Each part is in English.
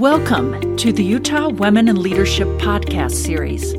Welcome to the Utah Women in Leadership podcast series.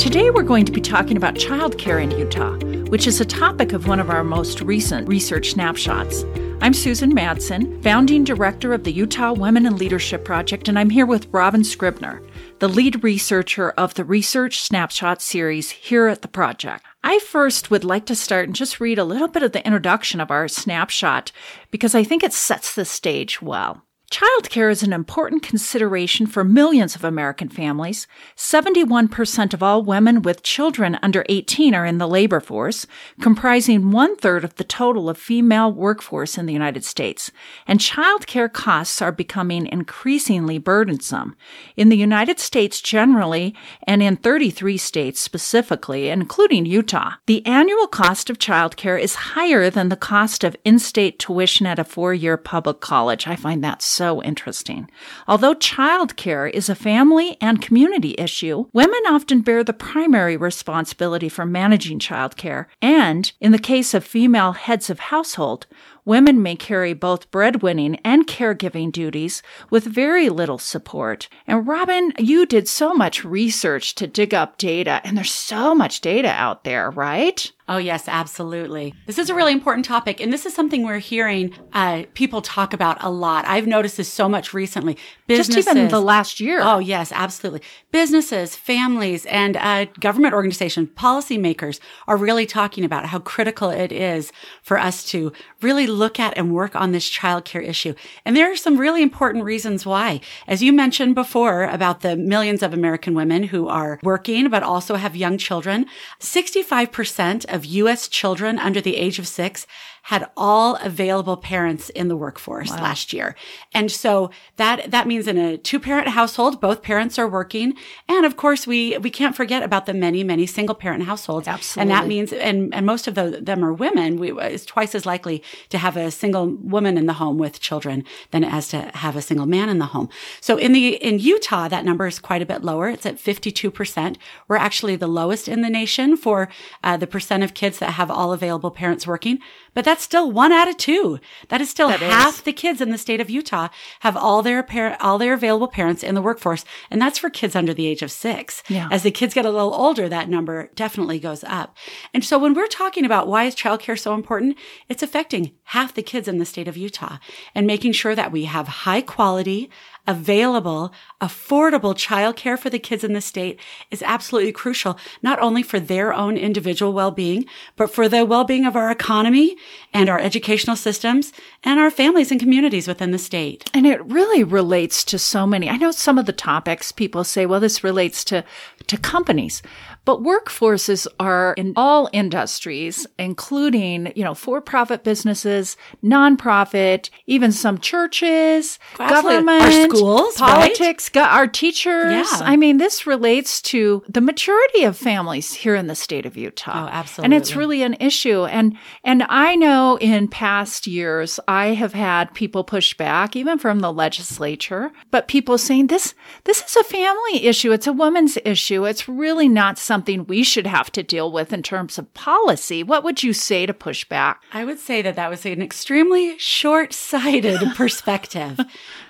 Today we're going to be talking about childcare in Utah, which is a topic of one of our most recent research snapshots. I'm Susan Madsen, founding director of the Utah Women in Leadership Project, and I'm here with Robbyn Scribner, the lead researcher of the Research Snapshot series here at the project. I first would like to start and just read a little bit of the introduction of our snapshot because I think it sets the stage well. Childcare is an important consideration for millions of American families. 71% of all women with children under 18 are in the labor force, comprising one third of the total of female workforce in the United States. And childcare costs are becoming increasingly burdensome. In the United States generally, and in 33 states specifically, including Utah, the annual cost of childcare is higher than the cost of in-state tuition at a four-year public college. I find that so interesting. Although childcare is a family and community issue, women often bear the primary responsibility for managing childcare. And in the case of female heads of household, women may carry both breadwinning and caregiving duties with very little support. And Robbyn, you did so much research to dig up data, and there's so much data out there, right? Oh, yes, absolutely. This is a really important topic. And this is something we're hearing uh, people talk about a lot. I've noticed this so much recently. Businesses, Just even the last year. Oh, yes, absolutely. Businesses, families, and uh, government organizations, policymakers are really talking about how critical it is for us to really look at and work on this childcare issue. And there are some really important reasons why. As you mentioned before about the millions of American women who are working, but also have young children, 65% of U.S. children under the age of six had all available parents in the workforce wow. last year. And so that, that means in a two parent household, both parents are working. And of course, we, we can't forget about the many, many single parent households. Absolutely. And that means, and, and most of the, them are women. We, it's twice as likely to have a single woman in the home with children than as to have a single man in the home. So in the, in Utah, that number is quite a bit lower. It's at 52%. We're actually the lowest in the nation for uh, the percent of kids that have all available parents working. But that's still one out of two. That is still that half is. the kids in the state of Utah have all their parent, all their available parents in the workforce. And that's for kids under the age of six. Yeah. As the kids get a little older, that number definitely goes up. And so when we're talking about why is childcare so important, it's affecting half the kids in the state of Utah and making sure that we have high quality, available, affordable childcare for the kids in the state is absolutely crucial, not only for their own individual well-being, but for the well-being of our economy and our educational systems and our families and communities within the state. And it really relates to so many. I know some of the topics people say, well, this relates to, to companies, but workforces are in all industries, including, you know, for-profit businesses, nonprofit, even some churches, government, our schools, politics, right? our teachers. Yeah. I mean, this relates to the majority of families here in the state of Utah. Oh, absolutely. And it's really an issue. And, and I know in past years, I have had people push back, even from the legislature, but people saying this, this is a family issue. It's a woman's issue. It's really not something something we should have to deal with in terms of policy. What would you say to push back? I would say that that was an extremely short-sighted perspective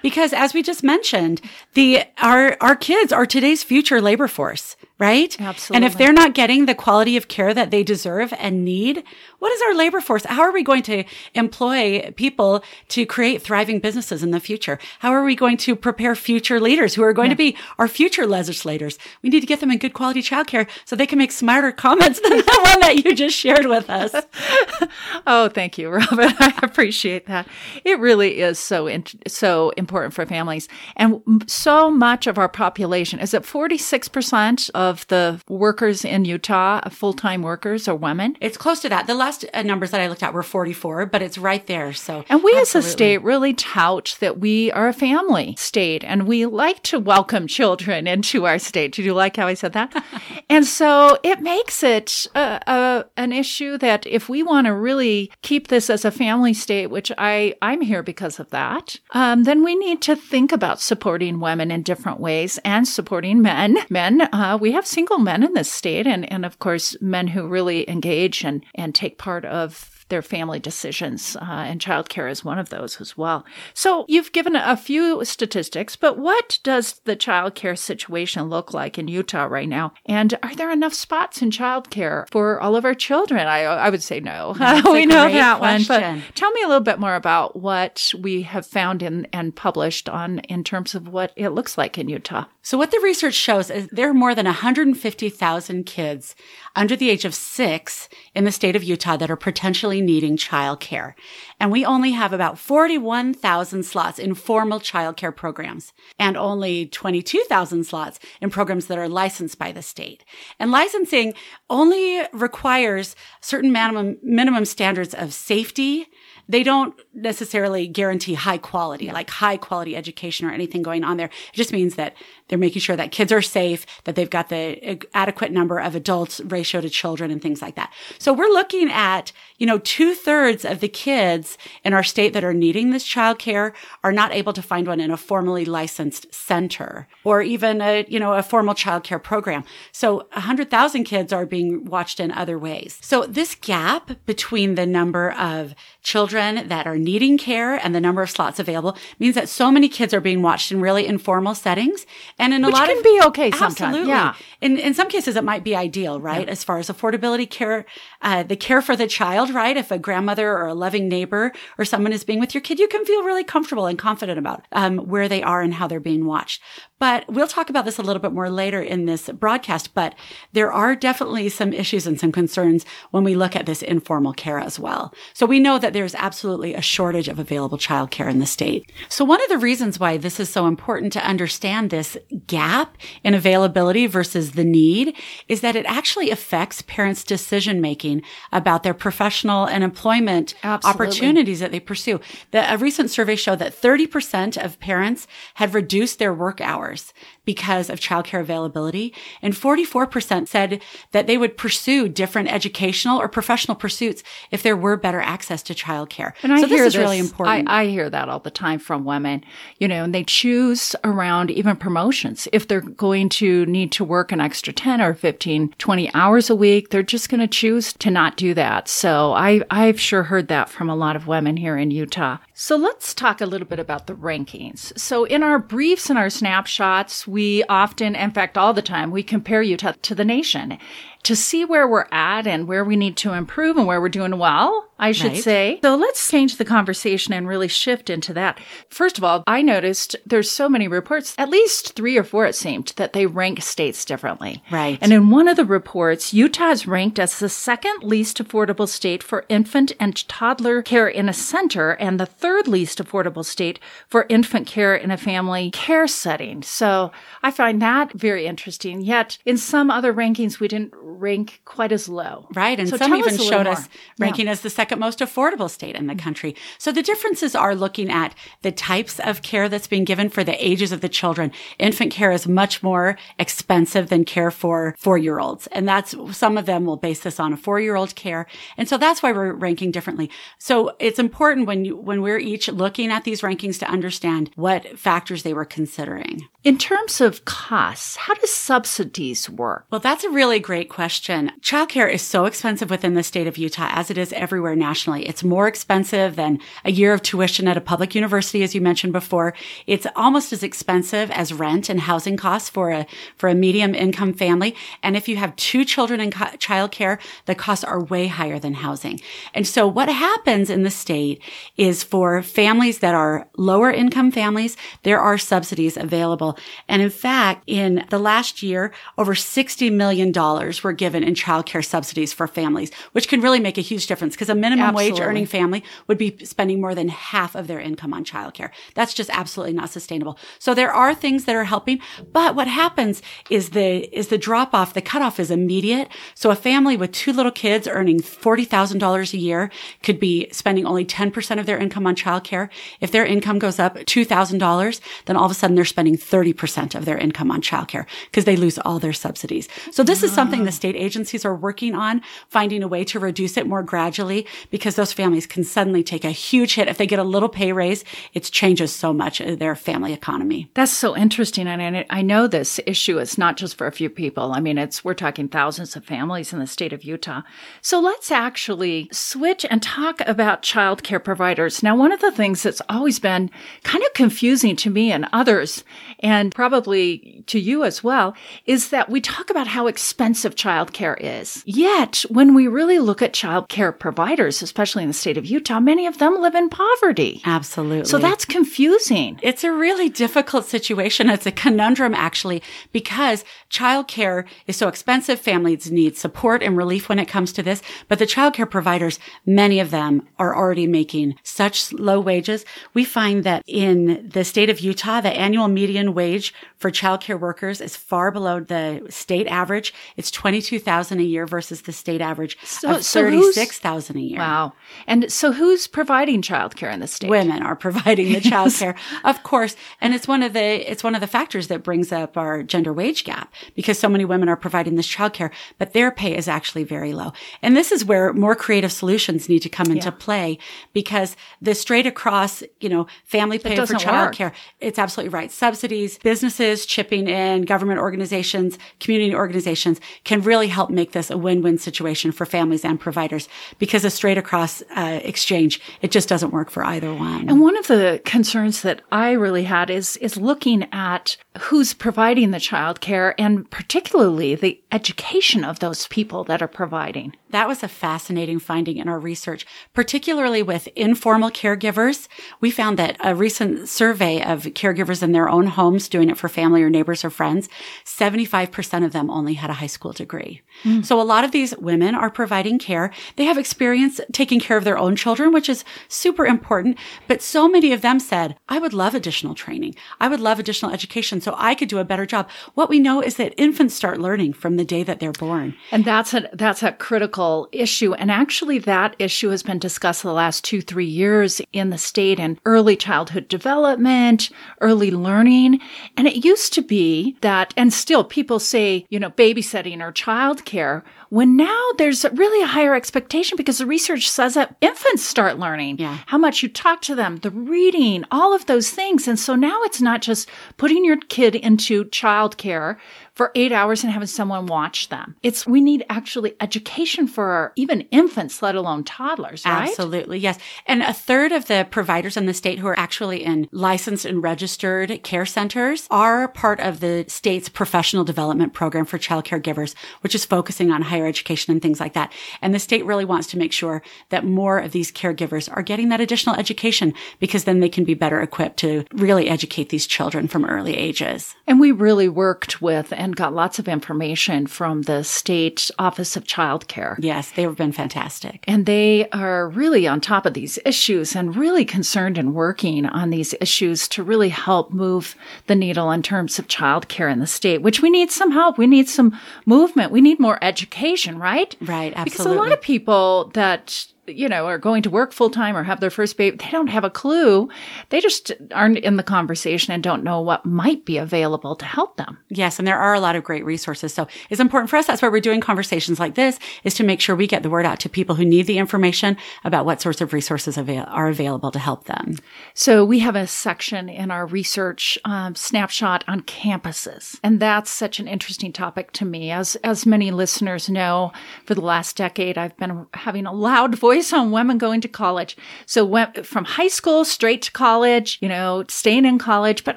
because as we just mentioned, the our our kids are today's future labor force right? Absolutely. And if they're not getting the quality of care that they deserve and need, what is our labor force? How are we going to employ people to create thriving businesses in the future? How are we going to prepare future leaders who are going yeah. to be our future legislators? We need to get them in good quality childcare so they can make smarter comments than the one that you just shared with us. oh, thank you, Robbyn. I appreciate that. It really is so in- so important for families, and so much of our population is it forty six percent of the workers in Utah, full time workers, are women? It's close to that. The last uh, numbers that I looked at were 44, but it's right there. So, and we absolutely. as a state really tout that we are a family state and we like to welcome children into our state. Did you like how I said that? and so it makes it a, a, an issue that if we want to really keep this as a family state, which I, I'm here because of that, um, then we need to think about supporting women in different ways and supporting men. Men, uh, we have single men in this state and, and of course men who really engage and, and take part of their family decisions, uh, and childcare is one of those as well. So you've given a few statistics, but what does the childcare situation look like in Utah right now? And are there enough spots in childcare for all of our children? I, I would say no. we know that question. one, but tell me a little bit more about what we have found in, and published on in terms of what it looks like in Utah. So what the research shows is there are more than 150,000 kids under the age of six in the state of Utah that are potentially needing childcare. And we only have about 41,000 slots in formal childcare programs and only 22,000 slots in programs that are licensed by the state. And licensing only requires certain minimum, minimum standards of safety, they don't necessarily guarantee high quality, like high quality education or anything going on there. It just means that they're making sure that kids are safe, that they've got the uh, adequate number of adults ratio to children and things like that. So we're looking at, you know, two thirds of the kids in our state that are needing this child care are not able to find one in a formally licensed center or even a, you know, a formal child care program. So 100,000 kids are being watched in other ways. So this gap between the number of children that are needing care and the number of slots available means that so many kids are being watched in really informal settings and in a Which lot can of be okay sometimes. Absolutely. Yeah. In in some cases, it might be ideal, right? Yeah. As far as affordability care, uh, the care for the child, right? If a grandmother or a loving neighbor or someone is being with your kid, you can feel really comfortable and confident about um, where they are and how they're being watched. But we'll talk about this a little bit more later in this broadcast. But there are definitely some issues and some concerns when we look at this informal care as well. So we know that there's absolutely a shortage of available childcare in the state. So one of the reasons why this is so important to understand this gap in availability versus the need is that it actually affects parents' decision making about their professional and employment Absolutely. opportunities that they pursue. The, a recent survey showed that 30% of parents had reduced their work hours hours because of childcare availability. And 44% said that they would pursue different educational or professional pursuits if there were better access to childcare. And I so hear this is really important. I, I hear that all the time from women, you know, and they choose around even promotions. If they're going to need to work an extra 10 or 15, 20 hours a week, they're just going to choose to not do that. So I, I've sure heard that from a lot of women here in Utah. So let's talk a little bit about the rankings. So in our briefs and our snapshots, we often, in fact, all the time, we compare Utah to the nation to see where we're at and where we need to improve and where we're doing well, I should right. say. So let's change the conversation and really shift into that. First of all, I noticed there's so many reports, at least three or four, it seemed, that they rank states differently. Right. And in one of the reports, Utah is ranked as the second least affordable state for infant and toddler care in a center and the third least affordable state for infant care in a family care setting. So I find that very interesting. Yet in some other rankings, we didn't rank quite as low. Right. And so some even us showed us ranking yeah. as the second most affordable state in the country. So the differences are looking at the types of care that's being given for the ages of the children. Infant care is much more expensive than care for four year olds. And that's some of them will base this on a four year old care. And so that's why we're ranking differently. So it's important when you, when we're each looking at these rankings to understand what factors they were considering. In terms of costs, how does subsidies work? Well, that's a really great question. Childcare is so expensive within the state of Utah as it is everywhere nationally. It's more expensive than a year of tuition at a public university, as you mentioned before. It's almost as expensive as rent and housing costs for a, for a medium income family. And if you have two children in co- childcare, the costs are way higher than housing. And so what happens in the state is for families that are lower income families, there are subsidies available and in fact, in the last year, over $60 million were given in childcare subsidies for families, which can really make a huge difference because a minimum absolutely. wage earning family would be spending more than half of their income on childcare. That's just absolutely not sustainable. So there are things that are helping, but what happens is the, is the drop off, the cutoff is immediate. So a family with two little kids earning $40,000 a year could be spending only 10% of their income on childcare. If their income goes up $2,000, then all of a sudden they're spending 30% of their income on childcare because they lose all their subsidies. So this is something the state agencies are working on, finding a way to reduce it more gradually because those families can suddenly take a huge hit. If they get a little pay raise, it changes so much uh, their family economy. That's so interesting. And I know this issue is not just for a few people. I mean, it's, we're talking thousands of families in the state of Utah. So let's actually switch and talk about childcare providers. Now, one of the things that's always been kind of confusing to me and others, and probably to you as well, is that we talk about how expensive childcare is. Yet, when we really look at childcare providers, especially in the state of Utah, many of them live in poverty. Absolutely. So that's confusing. It's a really difficult situation. It's a conundrum, actually, because childcare is so expensive. Families need support and relief when it comes to this. But the childcare providers, many of them are already making such low wages. We find that in the state of Utah, the annual median wage for childcare workers is far below the state average. It's 22,000 a year versus the state average so, of so 36,000 a year. Wow. And so who's providing childcare in the state? Women are providing the childcare, of course. And it's one of the, it's one of the factors that brings up our gender wage gap because so many women are providing this childcare, but their pay is actually very low. And this is where more creative solutions need to come into yeah. play because the straight across, you know, family pay for childcare, it's absolutely right. Subsidies, businesses chipping in, government organizations, community organizations can really help make this a win-win situation for families and providers because a straight across uh, exchange, it just doesn't work for either one. And one of the concerns that I really had is, is looking at who's providing the childcare and particularly the education of those people that are providing. That was a fascinating finding in our research, particularly with informal caregivers. We found that a recent survey of caregivers in their own homes doing it for family or neighbors or friends, 75% of them only had a high school degree. Mm. So a lot of these women are providing care. They have experience taking care of their own children, which is super important. But so many of them said, I would love additional training. I would love additional education so I could do a better job. What we know is that infants start learning from the day that they're born. And that's a, that's a critical issue. And actually that issue has been discussed the last two, three years in the state and early childhood development, early learning. And it used to be that, and still people say, you know, babysitting or childcare when now there's really a higher expectation because the research says that infants start learning yeah. how much you talk to them, the reading, all of those things. And so now it's not just putting your kid into childcare for eight hours and having someone watch them. It's, we need actually education for our, even infants, let alone toddlers, right? Absolutely. Yes. And a third of the providers in the state who are actually in licensed and registered care centers are part of the state's professional development program for child caregivers, which is focusing on higher education and things like that. And the state really wants to make sure that more of these caregivers are getting that additional education because then they can be better equipped to really educate these children from early ages. And we really worked with and got lots of information from the State Office of Child Care. Yes, they've been fantastic. And they are really on top of these issues and really concerned and working on these issues to really help move the needle in terms of child care in the state, which we need some help. We need some movement. We need more education, right? Right, absolutely. Because a lot of people that you know, are going to work full time or have their first baby, they don't have a clue. They just aren't in the conversation and don't know what might be available to help them. Yes. And there are a lot of great resources. So it's important for us. That's why we're doing conversations like this is to make sure we get the word out to people who need the information about what sorts of resources avail- are available to help them. So we have a section in our research um, snapshot on campuses. And that's such an interesting topic to me. As, as many listeners know, for the last decade, I've been having a loud voice voice on women going to college. So went from high school straight to college, you know, staying in college, but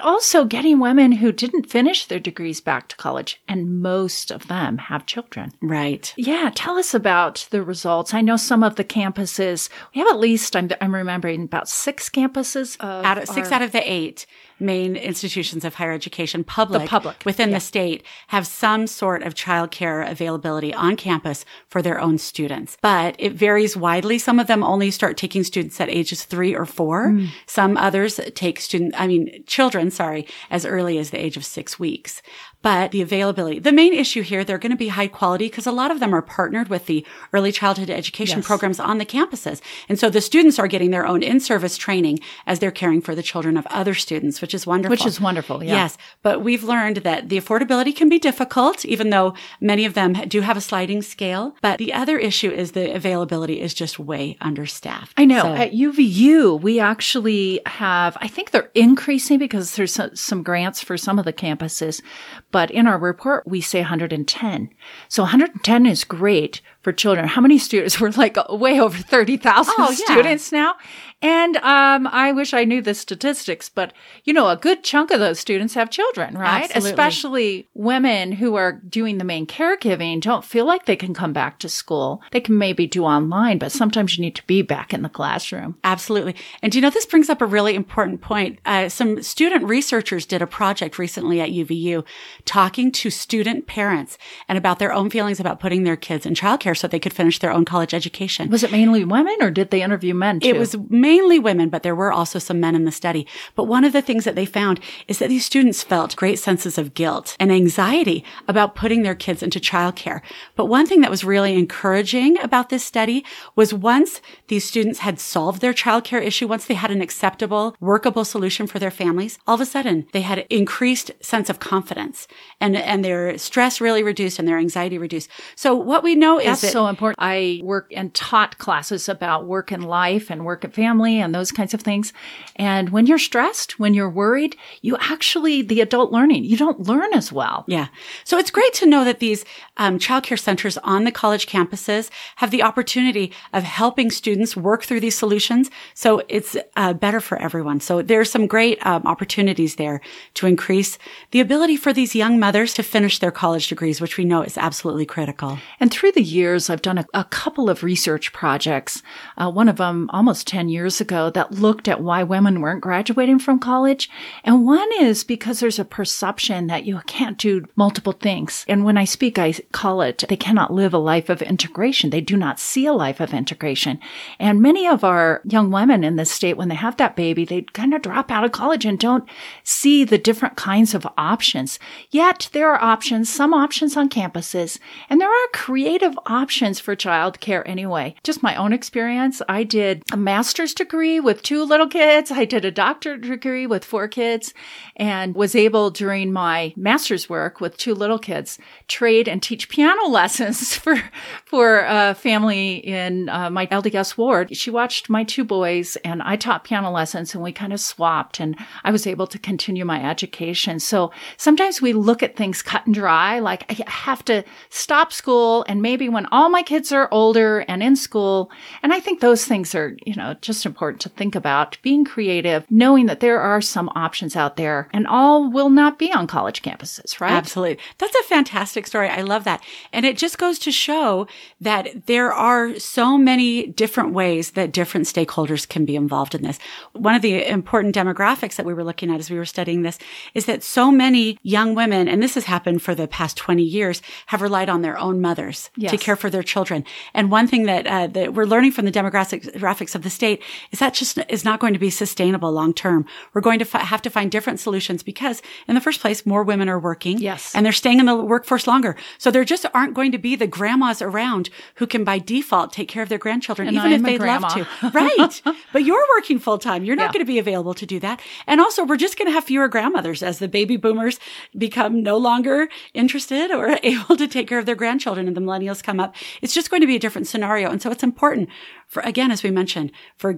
also getting women who didn't finish their degrees back to college. And most of them have children. Right. Yeah. Tell us about the results. I know some of the campuses, we have at least, I'm, I'm remembering about six campuses. out of, six our, out of the eight main institutions of higher education, public, The public, within yeah. the state, have some sort of childcare availability on campus for their own students. But it varies widely. Some of them only start taking students at ages three or four. Hmm. Some others take student, I mean, children, sorry, as early as the age of six weeks. But the availability, the main issue here, they're going to be high quality because a lot of them are partnered with the early childhood education Yes. programs on the campuses. And so the students are getting their own in-service training as they're caring for the children of other students, which is wonderful. Which is wonderful, yeah. Yes. But we've learned that the affordability can be difficult, even though many of them do have a sliding scale. But the other issue is the availability is just way understaffed. I know. So- At UVU, we actually have, I think they're increasing because there's some, some grants for some of the campuses. But in our report, we say 110. So 110 is great for children. How many students? We're like way over 30,000 Oh, yeah. students now. And um, I wish I knew the statistics, but you know, a good chunk of those students have children, right? Absolutely. Especially women who are doing the main caregiving don't feel like they can come back to school. They can maybe do online, but sometimes you need to be back in the classroom. Absolutely. And do you know, this brings up a really important point. Uh, some student researchers did a project recently at UVU talking to student parents and about their own feelings about putting their kids in childcare so they could finish their own college education. Was it mainly women or did they interview men too? It was mainly women, but there were also some men in the study. But one of the things that they found is that these students felt great senses of guilt and anxiety about putting their kids into childcare. But one thing that was really encouraging about this study was once these students had solved their childcare issue, once they had an acceptable, workable solution for their families, all of a sudden they had increased sense of confidence and, and their stress really reduced and their anxiety reduced. So what we know is That's that so important. I work and taught classes about work and life and work and family and those kinds of things. And when you're stressed, when you're worried, you actually, the adult learning, you don't learn as well. Yeah. So it's great to know that these um, childcare centers on the college campuses have the opportunity of helping students work through these solutions. So it's uh, better for everyone. So there's some great um, opportunities there to increase the ability for these young mothers to finish their college degrees, which we know is absolutely critical. And through the years, I've done a, a couple of research projects. Uh, one of them almost 10 years ago that looked at why women weren't graduating from college. And one is because there's a perception that you can't do multiple things. And when I speak, I call it they cannot live a life of integration. They do not see a life of integration. And many of our young women in this state, when they have that baby, they kind of drop out of college and don't see the different kinds of options. Yet there are options, some options on campuses, and there are creative options for childcare anyway. Just my own experience. I did a master's degree with two little kids. I did a doctorate degree with four kids and was able during my master's work with two little kids trade and teach piano lessons for, for a family in uh, my LDS ward. She watched my two boys and I taught piano lessons and we kind of swapped and I was able to continue my education. So sometimes we look at things cut and dry, like I have to stop school and maybe when all my kids are older and in school. And I think those things are, you know, just important to think about being creative, knowing that there are some options out there and all will not be on college campuses, right? Absolutely. That's a fantastic story. I love that. And it just goes to show that there are so many different ways that different stakeholders can be involved in this. One of the important demographics that we were looking at as we were studying this is that so many young women, and this has happened for the past 20 years, have relied on their own mothers Yes. to care for their children. And one thing that, uh, that we're learning from the demographics of the state is that just is not going to be sustainable long term. We're going to fi- have to find different solutions because in the first place, more women are working. Yes. And they're staying in the workforce longer. So there just aren't going to be the grandmas around who can by default take care of their grandchildren, And even if they'd love to. Right. but you're working full time. You're not Yeah. going to be available to do that. And also we're just going to have fewer grandmothers as the baby boomers become no longer interested or able to take care of their grandchildren and the millennials come up. It's just going to be a different scenario. And so it's important for, again, as we mentioned, for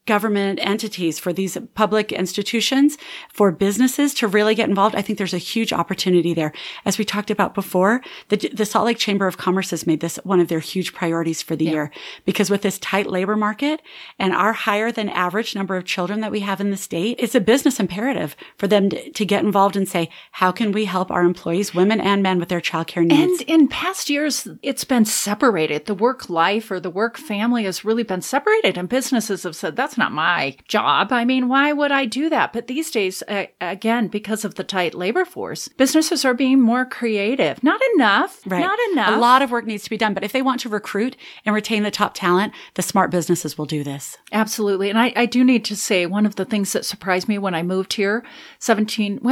government entities, for these public institutions, for businesses to really get involved. I think there's a huge opportunity there. As we talked about before, the, the Salt Lake Chamber of Commerce has made this one of their huge priorities for the year because with this tight labor market and our higher than average number of children that we have in the state, it's a business imperative for them to, to get involved and say, how can we help our employees, women and men with their childcare needs? And in past years, it's been separated. The work life or the work family has really been separated. And businesses have said, that's that's not my job. I mean, why would I do that? But these days, uh, again, because of the tight labor force, businesses are being more creative. Not enough. Right. Not enough. A lot of work needs to be done. But if they want to recruit and retain the top talent, the smart businesses will do this. Absolutely. And I, I do need to say one of the things that surprised me when I moved here 17, well,